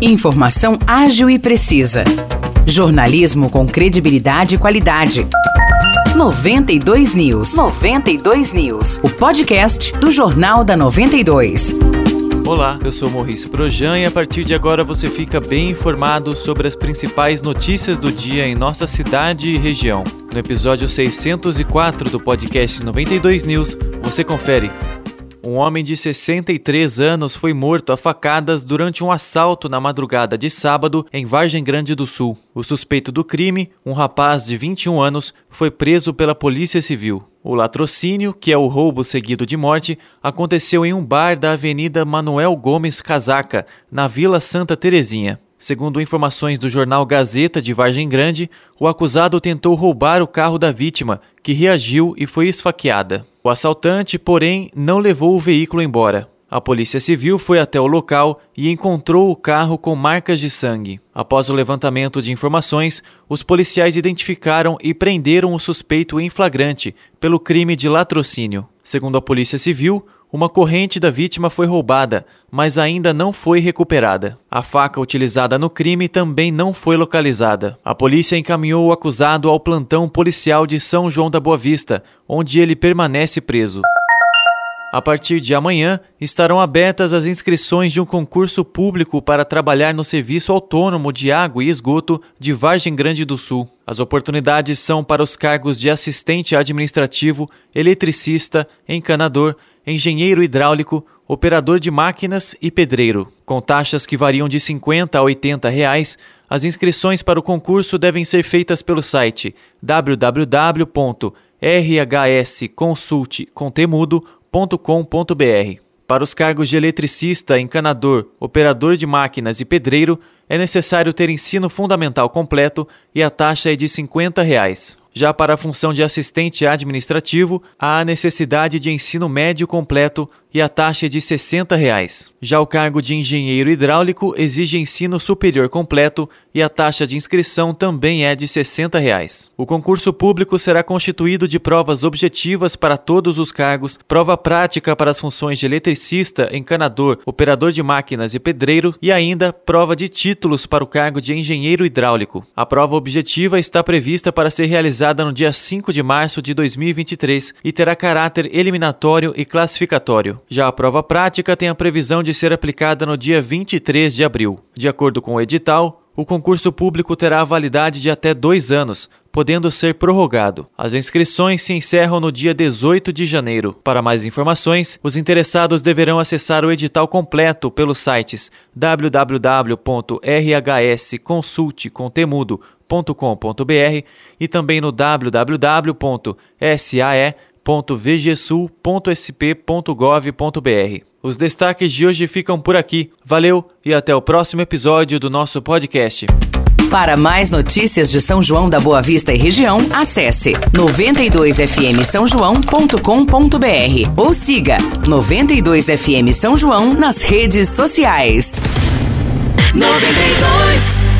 Informação ágil e precisa. Jornalismo com credibilidade e qualidade. 92 News. 92 News. O podcast do Jornal da 92. Olá, eu sou Maurício Projan e a partir de agora você fica bem informado sobre as principais notícias do dia em nossa cidade e região. No episódio 604 do podcast 92 News, você confere um homem de 63 anos foi morto a facadas durante um assalto na madrugada de sábado em Vargem Grande do Sul. O suspeito do crime, um rapaz de 21 anos, foi preso pela Polícia Civil. O latrocínio, que é o roubo seguido de morte, aconteceu em um bar da Avenida Manuel Gomes Casaca, na Vila Santa Terezinha. Segundo informações do jornal Gazeta de Vargem Grande, o acusado tentou roubar o carro da vítima, que reagiu e foi esfaqueada. O assaltante, porém, não levou o veículo embora. A Polícia Civil foi até o local e encontrou o carro com marcas de sangue. Após o levantamento de informações, os policiais identificaram e prenderam o suspeito em flagrante pelo crime de latrocínio. Segundo a Polícia Civil, uma corrente da vítima foi roubada, mas ainda não foi recuperada. A faca utilizada no crime também não foi localizada. A polícia encaminhou o acusado ao plantão policial de São João da Boa Vista, onde ele permanece preso. A partir de amanhã, estarão abertas as inscrições de um concurso público para trabalhar no Serviço Autônomo de Água e Esgoto de Vargem Grande do Sul. As oportunidades são para os cargos de assistente administrativo, eletricista, encanador, engenheiro hidráulico, operador de máquinas e pedreiro. Com taxas que variam de 50 a 80 reais, as inscrições para o concurso devem ser feitas pelo site www.rhsconsultecontemudo.com.br. Para os cargos de eletricista, encanador, operador de máquinas e pedreiro, é necessário ter ensino fundamental completo e a taxa é de 50 reais. Já para a função de assistente administrativo, há a necessidade de ensino médio completo e a taxa é de 60 reais. Já o cargo de engenheiro hidráulico exige ensino superior completo e a taxa de inscrição também é de 60 reais. O concurso público será constituído de provas objetivas para todos os cargos, prova prática para as funções de eletricista, encanador, operador de máquinas e pedreiro e ainda prova de títulos para o cargo de engenheiro hidráulico. A prova objetiva está prevista para ser realizada no dia 5 de março de 2023 e terá caráter eliminatório e classificatório. Já a prova prática tem a previsão de ser aplicada no dia 23 de abril. De acordo com o edital, o concurso público terá validade de até dois anos, podendo ser prorrogado. As inscrições se encerram no dia 18 de janeiro. Para mais informações, os interessados deverão acessar o edital completo pelos sites www.rhsconsultecontemudo.com.br e também no www.sae www.vgsul.sp.gov.br. Os destaques de hoje ficam por aqui. Valeu e até o próximo episódio do nosso podcast. Para mais notícias de São João da Boa Vista e região, acesse 92fm São João.com.br ou siga 92fm São João nas redes sociais. 92